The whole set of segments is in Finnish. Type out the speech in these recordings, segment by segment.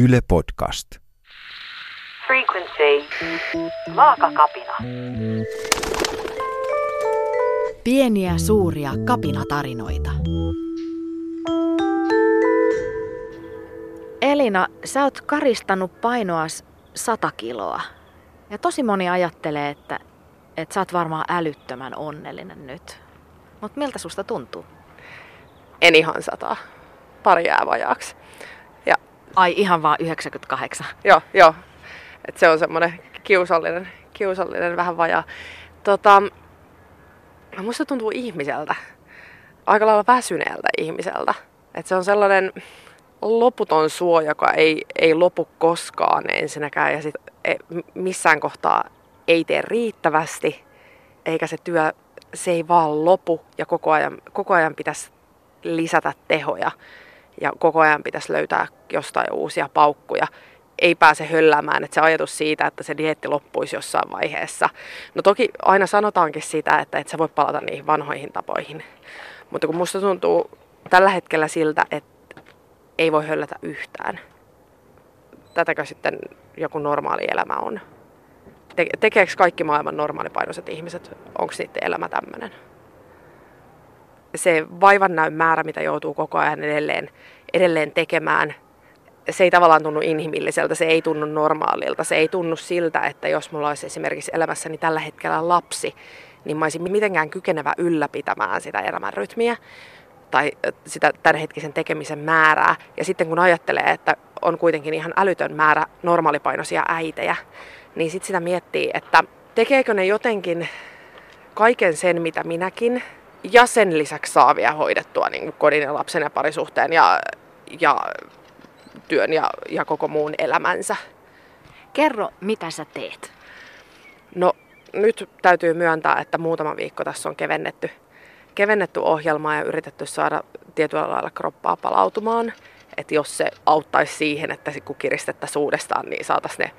Yle Podcast. Frequency. Vaakakapina. Pieniä suuria kapinatarinoita. Elina, sä oot karistanut painoas 100 kiloa. Ja tosi moni ajattelee, että, että sä oot varmaan älyttömän onnellinen nyt. Mutta miltä susta tuntuu? En ihan sataa. Pari jää vajaaksi. Ai ihan vaan 98. joo, joo. Et se on semmoinen kiusallinen, kiusallinen vähän vajaa. Tota, musta tuntuu ihmiseltä. Aika lailla väsyneeltä ihmiseltä. Et se on sellainen loputon suo, joka ei, ei lopu koskaan ensinnäkään. Ja sit e- missään kohtaa ei tee riittävästi. Eikä se työ, se ei vaan lopu. Ja koko ajan, koko ajan pitäisi lisätä tehoja. Ja koko ajan pitäisi löytää jostain uusia paukkuja ei pääse hölläämään, että se ajatus siitä, että se dieetti loppuisi jossain vaiheessa. No toki aina sanotaankin sitä, että et sä voi palata niihin vanhoihin tapoihin. Mutta kun musta tuntuu tällä hetkellä siltä, että ei voi höllätä yhtään. Tätäkö sitten joku normaali elämä on? Te- tekeekö kaikki maailman normaalipainoiset ihmiset? Onko niiden elämä tämmöinen? Se vaivannäön määrä, mitä joutuu koko ajan edelleen, edelleen tekemään, se ei tavallaan tunnu inhimilliseltä, se ei tunnu normaalilta, se ei tunnu siltä, että jos mulla olisi esimerkiksi elämässäni tällä hetkellä lapsi, niin mä olisin mitenkään kykenevä ylläpitämään sitä elämänrytmiä tai sitä tämänhetkisen tekemisen määrää. Ja sitten kun ajattelee, että on kuitenkin ihan älytön määrä normaalipainoisia äitejä, niin sitten sitä miettii, että tekeekö ne jotenkin kaiken sen, mitä minäkin, ja sen lisäksi saa vielä hoidettua niin kodin ja lapsen ja parisuhteen ja, ja työn ja, ja koko muun elämänsä. Kerro, mitä sä teet. No nyt täytyy myöntää, että muutama viikko tässä on kevennetty, kevennetty ohjelmaa ja yritetty saada tietyllä lailla kroppaa palautumaan. Että jos se auttaisi siihen, että kun kiristettäisiin uudestaan, niin saataisiin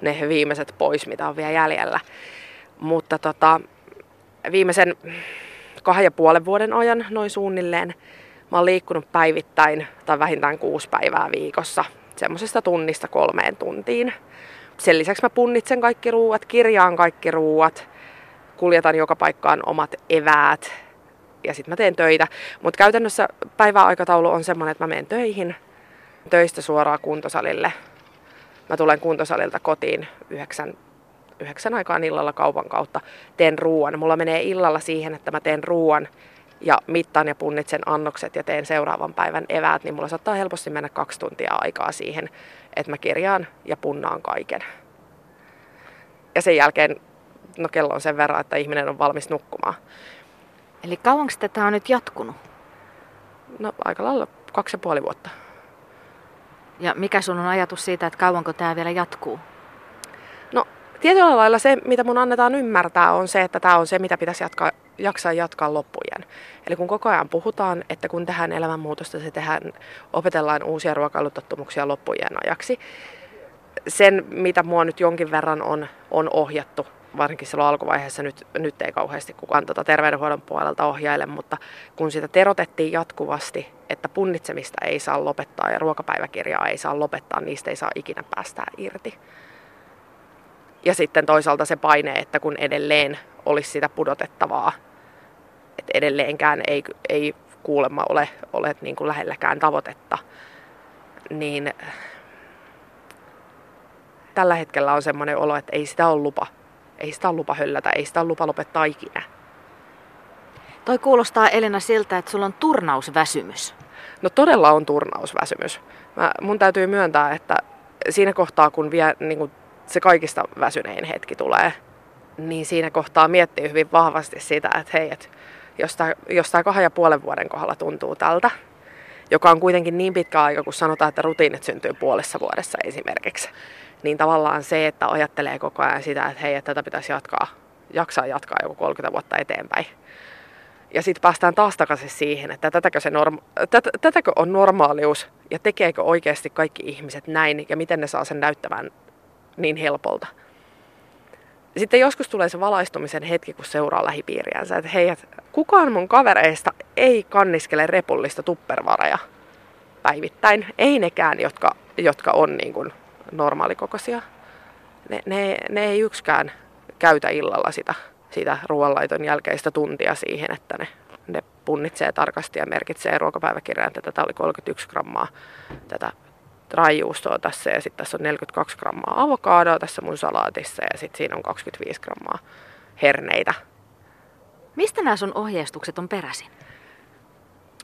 ne, ne viimeiset pois, mitä on vielä jäljellä. Mutta tota, viimeisen kahden ja puolen vuoden ajan noin suunnilleen Mä oon liikkunut päivittäin tai vähintään kuusi päivää viikossa semmoisesta tunnista kolmeen tuntiin. Sen lisäksi mä punnitsen kaikki ruuat, kirjaan kaikki ruuat, kuljetan joka paikkaan omat eväät ja sitten mä teen töitä. Mutta käytännössä päiväaikataulu on semmoinen, että mä menen töihin, töistä suoraan kuntosalille. Mä tulen kuntosalilta kotiin yhdeksän, yhdeksän aikaan illalla kaupan kautta, teen ruoan. Mulla menee illalla siihen, että mä teen ruoan ja mittaan ja punnitsen annokset ja teen seuraavan päivän eväät, niin mulla saattaa helposti mennä kaksi tuntia aikaa siihen, että mä kirjaan ja punnaan kaiken. Ja sen jälkeen, no kello on sen verran, että ihminen on valmis nukkumaan. Eli kauanko tätä on nyt jatkunut? No aika lailla kaksi ja puoli vuotta. Ja mikä sun on ajatus siitä, että kauanko tämä vielä jatkuu? Tietyllä lailla se, mitä mun annetaan ymmärtää, on se, että tämä on se, mitä pitäisi jatkaa jaksaa jatkaa loppujen. Eli kun koko ajan puhutaan, että kun tehdään elämänmuutosta, se tehdään, opetellaan uusia ruokailutottumuksia loppujen ajaksi. Sen, mitä mua nyt jonkin verran on, on ohjattu, varsinkin silloin alkuvaiheessa, nyt, nyt ei kauheasti kukaan tuota terveydenhuollon puolelta ohjaile, mutta kun sitä terotettiin jatkuvasti, että punnitsemista ei saa lopettaa ja ruokapäiväkirjaa ei saa lopettaa, niistä ei saa ikinä päästää irti. Ja sitten toisaalta se paine, että kun edelleen olisi sitä pudotettavaa, että edelleenkään ei, ei kuulemma ole, ole niin kuin lähelläkään tavoitetta, niin tällä hetkellä on semmoinen olo, että ei sitä ole lupa. Ei sitä ole lupa höllätä, ei sitä ole lupa lopettaa ikinä. Toi kuulostaa Elina siltä, että sulla on turnausväsymys. No todella on turnausväsymys. Mä, mun täytyy myöntää, että siinä kohtaa, kun vie niin kuin se kaikista väsynein hetki tulee, niin siinä kohtaa miettii hyvin vahvasti sitä, että hei, että jos tämä, jos tämä kahden ja puolen vuoden kohdalla tuntuu tältä, joka on kuitenkin niin pitkä aika, kun sanotaan, että rutiinit syntyy puolessa vuodessa esimerkiksi, niin tavallaan se, että ajattelee koko ajan sitä, että hei, että tätä pitäisi jatkaa, jaksaa jatkaa joku 30 vuotta eteenpäin. Ja sitten päästään taas takaisin siihen, että tätäkö, se norma- tät- tätäkö on normaalius ja tekeekö oikeasti kaikki ihmiset näin ja miten ne saa sen näyttämään niin helpolta. Sitten joskus tulee se valaistumisen hetki, kun seuraa lähipiiriänsä, että hei, kukaan mun kavereista ei kanniskele repullista tuppervareja. päivittäin. Ei nekään, jotka, jotka on niin kuin normaalikokoisia. Ne, ne, ne ei yksikään käytä illalla sitä, sitä ruoanlaiton jälkeistä tuntia siihen, että ne, ne punnitsee tarkasti ja merkitsee ruokapäiväkirjaan, että tätä oli 31 grammaa tätä raijuustoa tässä ja sitten tässä on 42 grammaa avokadoa tässä mun salaatissa ja sitten siinä on 25 grammaa herneitä. Mistä nämä sun ohjeistukset on peräisin?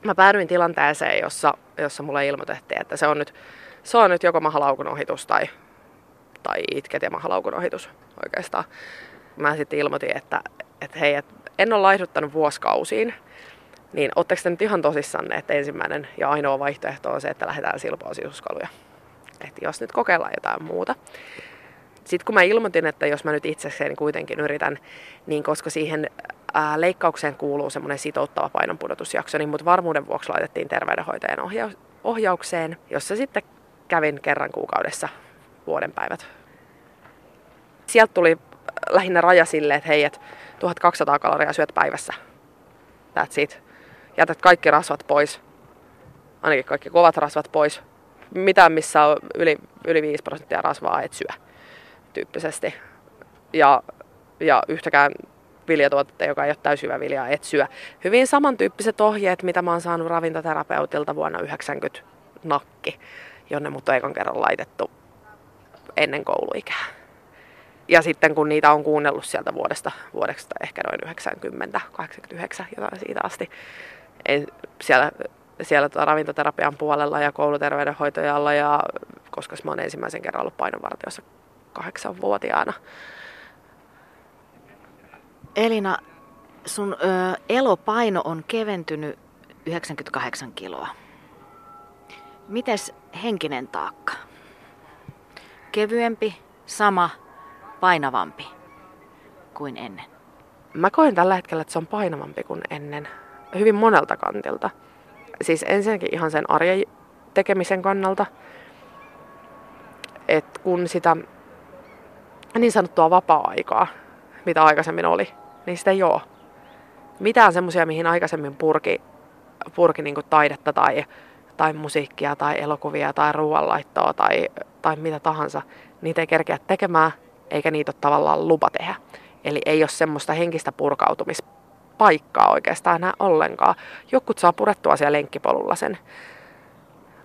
Mä päädyin tilanteeseen, jossa, jossa mulle ilmoitettiin, että se on nyt, se on nyt joko mahalaukun ohitus tai, tai itket ja mahalaukun ohitus oikeastaan. Mä sitten ilmoitin, että, että hei, et en ole laihduttanut vuosikausiin, niin ootteko te nyt ihan tosissanne, että ensimmäinen ja ainoa vaihtoehto on se, että lähdetään silpoa sisuskaluja? Että jos nyt kokeillaan jotain muuta. Sitten kun mä ilmoitin, että jos mä nyt itsekseen kuitenkin yritän, niin koska siihen ää, leikkaukseen kuuluu semmoinen sitouttava painonpudotusjakso, niin mut varmuuden vuoksi laitettiin terveydenhoitajan ohja- ohjaukseen, jossa sitten kävin kerran kuukaudessa vuoden päivät. Sieltä tuli lähinnä raja sille, että hei, et 1200 kaloria syöt päivässä. That's it. Jätät kaikki rasvat pois. Ainakin kaikki kovat rasvat pois. Mitään, missä on yli, yli 5 prosenttia rasvaa, et syö. Tyyppisesti. Ja, ja yhtäkään viljatuotetta, joka ei ole täysjyvä viljaa, et syö. Hyvin samantyyppiset ohjeet, mitä mä oon saanut ravintoterapeutilta vuonna 90 nakki, jonne mut on ekan kerran laitettu ennen kouluikää. Ja sitten kun niitä on kuunnellut sieltä vuodesta, vuodesta ehkä noin 90, 89, jotain siitä asti, en, siellä, siellä tota ravintoterapian puolella ja kouluterveydenhoitajalla, ja koska mä oon ensimmäisen kerran ollut painonvartiossa kahdeksanvuotiaana. Elina, sun ö, elopaino on keventynyt 98 kiloa. Mites henkinen taakka? Kevyempi, sama, painavampi kuin ennen. Mä koen tällä hetkellä, että se on painavampi kuin ennen. Hyvin monelta kantilta. Siis ensinnäkin ihan sen arjen tekemisen kannalta. Että kun sitä niin sanottua vapaa-aikaa, mitä aikaisemmin oli, niin sitä ei ole. Mitään semmoisia, mihin aikaisemmin purki, purki niin taidetta tai, tai musiikkia tai elokuvia tai ruoanlaittoa tai, tai mitä tahansa, niitä ei kerkeä tekemään eikä niitä ole tavallaan lupa tehdä. Eli ei ole semmoista henkistä purkautumispaikkaa oikeastaan enää ollenkaan. Jokut saa purettua siellä lenkkipolulla sen.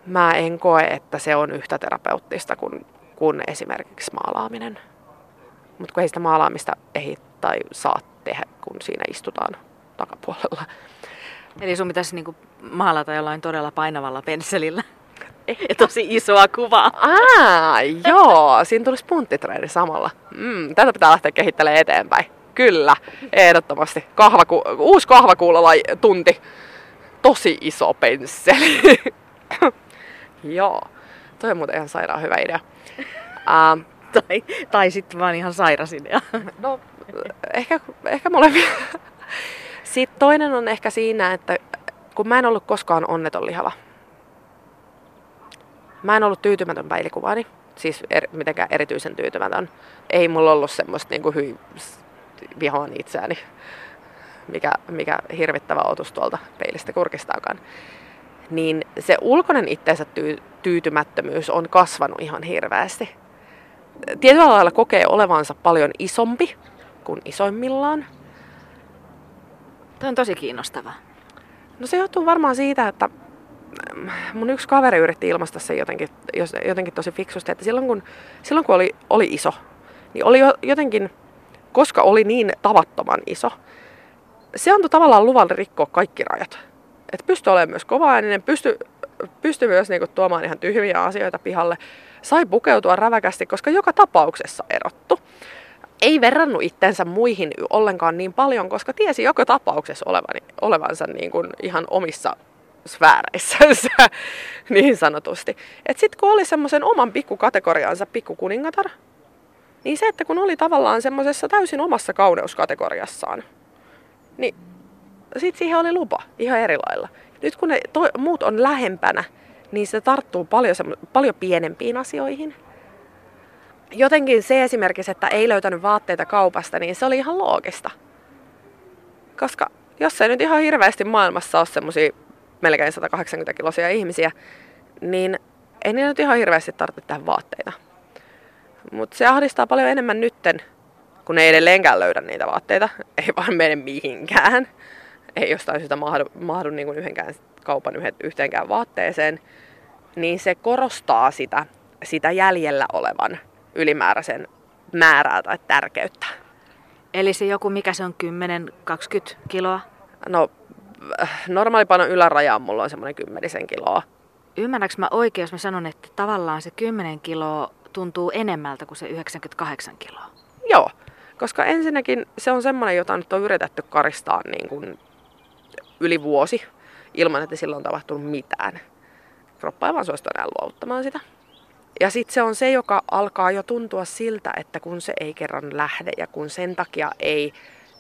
Mä en koe, että se on yhtä terapeuttista kuin, kuin esimerkiksi maalaaminen. Mutta kun ei sitä maalaamista ei tai saa tehdä, kun siinä istutaan takapuolella. Eli sun pitäisi niinku maalata jollain todella painavalla pensselillä. Ja tosi isoa kuvaa. Aa, joo, siinä tulisi punttitreeni samalla. Mm, tätä pitää lähteä kehittelemään eteenpäin. Kyllä, ehdottomasti. Kahvaku- uusi kahvakuulola tunti. Tosi iso pensseli. joo, toi on muuten ihan sairaan hyvä idea. Ähm, Tai, tai sitten vaan ihan sairas idea. No, ehkä, ehkä molemmia. Sitten toinen on ehkä siinä, että kun mä en ollut koskaan onneton lihava. Mä en ollut tyytymätön päilikuvaani, siis er, mitenkään erityisen tyytymätön. Ei mulla ollut semmoista niinku hyi, vihoan itseäni, mikä, mikä hirvittävä otus tuolta peilistä kurkistaakaan. Niin se ulkoinen itteensä tyy, tyytymättömyys on kasvanut ihan hirveästi. Tietyllä lailla kokee olevansa paljon isompi kuin isoimmillaan. Tämä on tosi kiinnostavaa. No se johtuu varmaan siitä, että mun yksi kaveri yritti ilmaista sen jotenkin, jotenkin tosi fiksusti, että silloin kun, silloin kun oli, oli iso, niin oli jotenkin, koska oli niin tavattoman iso, se antoi tavallaan luvan rikkoa kaikki rajat. Että pystyi olemaan myös kovaääninen, pystyi, pystyi myös niinku tuomaan ihan tyhmiä asioita pihalle, sai pukeutua räväkästi, koska joka tapauksessa erottu. Ei verrannut itsensä muihin ollenkaan niin paljon, koska tiesi joka tapauksessa olevani, olevansa niin kuin ihan omissa sfääreissänsä, niin sanotusti. Et sitten kun oli semmoisen oman pikkukategoriansa pikkukuningatar, niin se, että kun oli tavallaan semmoisessa täysin omassa kauneuskategoriassaan, niin sitten siihen oli lupa ihan eri lailla. Nyt kun ne to, muut on lähempänä, niin se tarttuu paljon, paljon pienempiin asioihin. Jotenkin se esimerkiksi, että ei löytänyt vaatteita kaupasta, niin se oli ihan loogista. Koska jos ei nyt ihan hirveästi maailmassa ole semmoisia melkein 180-kiloisia ihmisiä, niin ei niillä nyt ihan hirveästi tarvitse tehdä vaatteita. Mutta se ahdistaa paljon enemmän nytten, kun ei edelleenkään löydä niitä vaatteita. Ei vaan mene mihinkään. Ei jostain syystä mahdu, mahdu niin kuin yhdenkään kaupan yhteenkään vaatteeseen. Niin se korostaa sitä, sitä jäljellä olevan ylimääräisen määrää tai tärkeyttä. Eli se joku, mikä se on, 10-20 kiloa? No, normaalipanon yläraja on mulla on semmoinen kymmenisen kiloa. Ymmärrätkö mä oikein, jos mä sanon, että tavallaan se 10 kiloa tuntuu enemmältä kuin se 98 kiloa? Joo, koska ensinnäkin se on semmoinen, jota nyt on yritetty karistaa niin kuin yli vuosi ilman, että sillä on tapahtunut mitään. Kroppa ei vaan suostu enää luovuttamaan sitä. Ja sitten se on se, joka alkaa jo tuntua siltä, että kun se ei kerran lähde ja kun sen takia ei,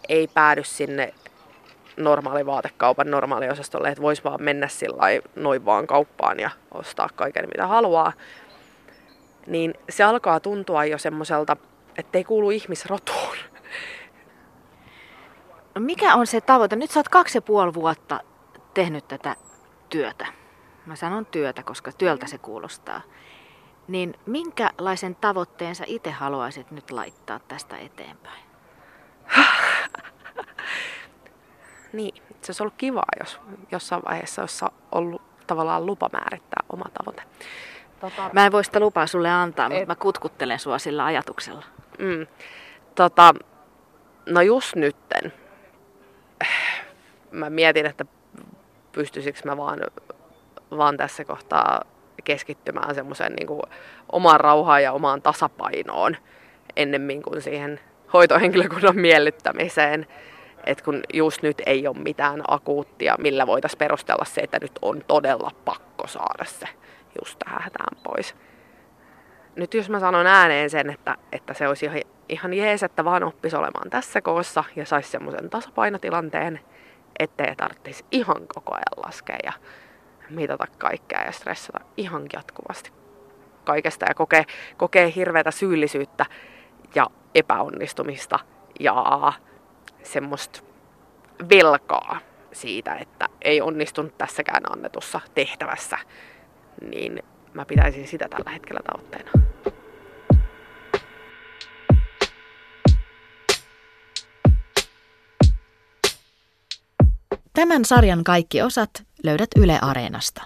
ei päädy sinne normaali vaatekaupan normaaliosastolle, että voisi vaan mennä sillä noin vaan kauppaan ja ostaa kaiken mitä haluaa, niin se alkaa tuntua jo semmoiselta, että ei kuulu ihmisrotuun. No mikä on se tavoite? Nyt sä oot kaksi ja puoli vuotta tehnyt tätä työtä. Mä sanon työtä, koska työltä se kuulostaa. Niin minkälaisen tavoitteen sä itse haluaisit nyt laittaa tästä eteenpäin? niin, se olisi ollut kiva, jos jossain vaiheessa olisi ollut tavallaan lupa määrittää oma tavoite. Tota, mä en voi sitä lupaa sulle antaa, et... mutta mä kutkuttelen sua sillä ajatuksella. Mm. Tota, no just nytten. Mä mietin, että pystyisikö mä vaan, vaan tässä kohtaa keskittymään semmoiseen niin omaan rauhaan ja omaan tasapainoon ennemmin kuin siihen hoitohenkilökunnan miellyttämiseen. Et kun just nyt ei ole mitään akuuttia, millä voitaisiin perustella se, että nyt on todella pakko saada se just tähän pois. Nyt jos mä sanon ääneen sen, että, että se olisi ihan, ihan jees, että vaan oppisi olemaan tässä koossa ja saisi semmoisen tasapainotilanteen, ettei tarvitsisi ihan koko ajan laskea ja mitata kaikkea ja stressata ihan jatkuvasti kaikesta ja kokee, kokee hirveätä syyllisyyttä ja epäonnistumista ja semmoista velkaa siitä, että ei onnistunut tässäkään annetussa tehtävässä, niin mä pitäisin sitä tällä hetkellä tavoitteena. Tämän sarjan kaikki osat löydät Yle Areenasta.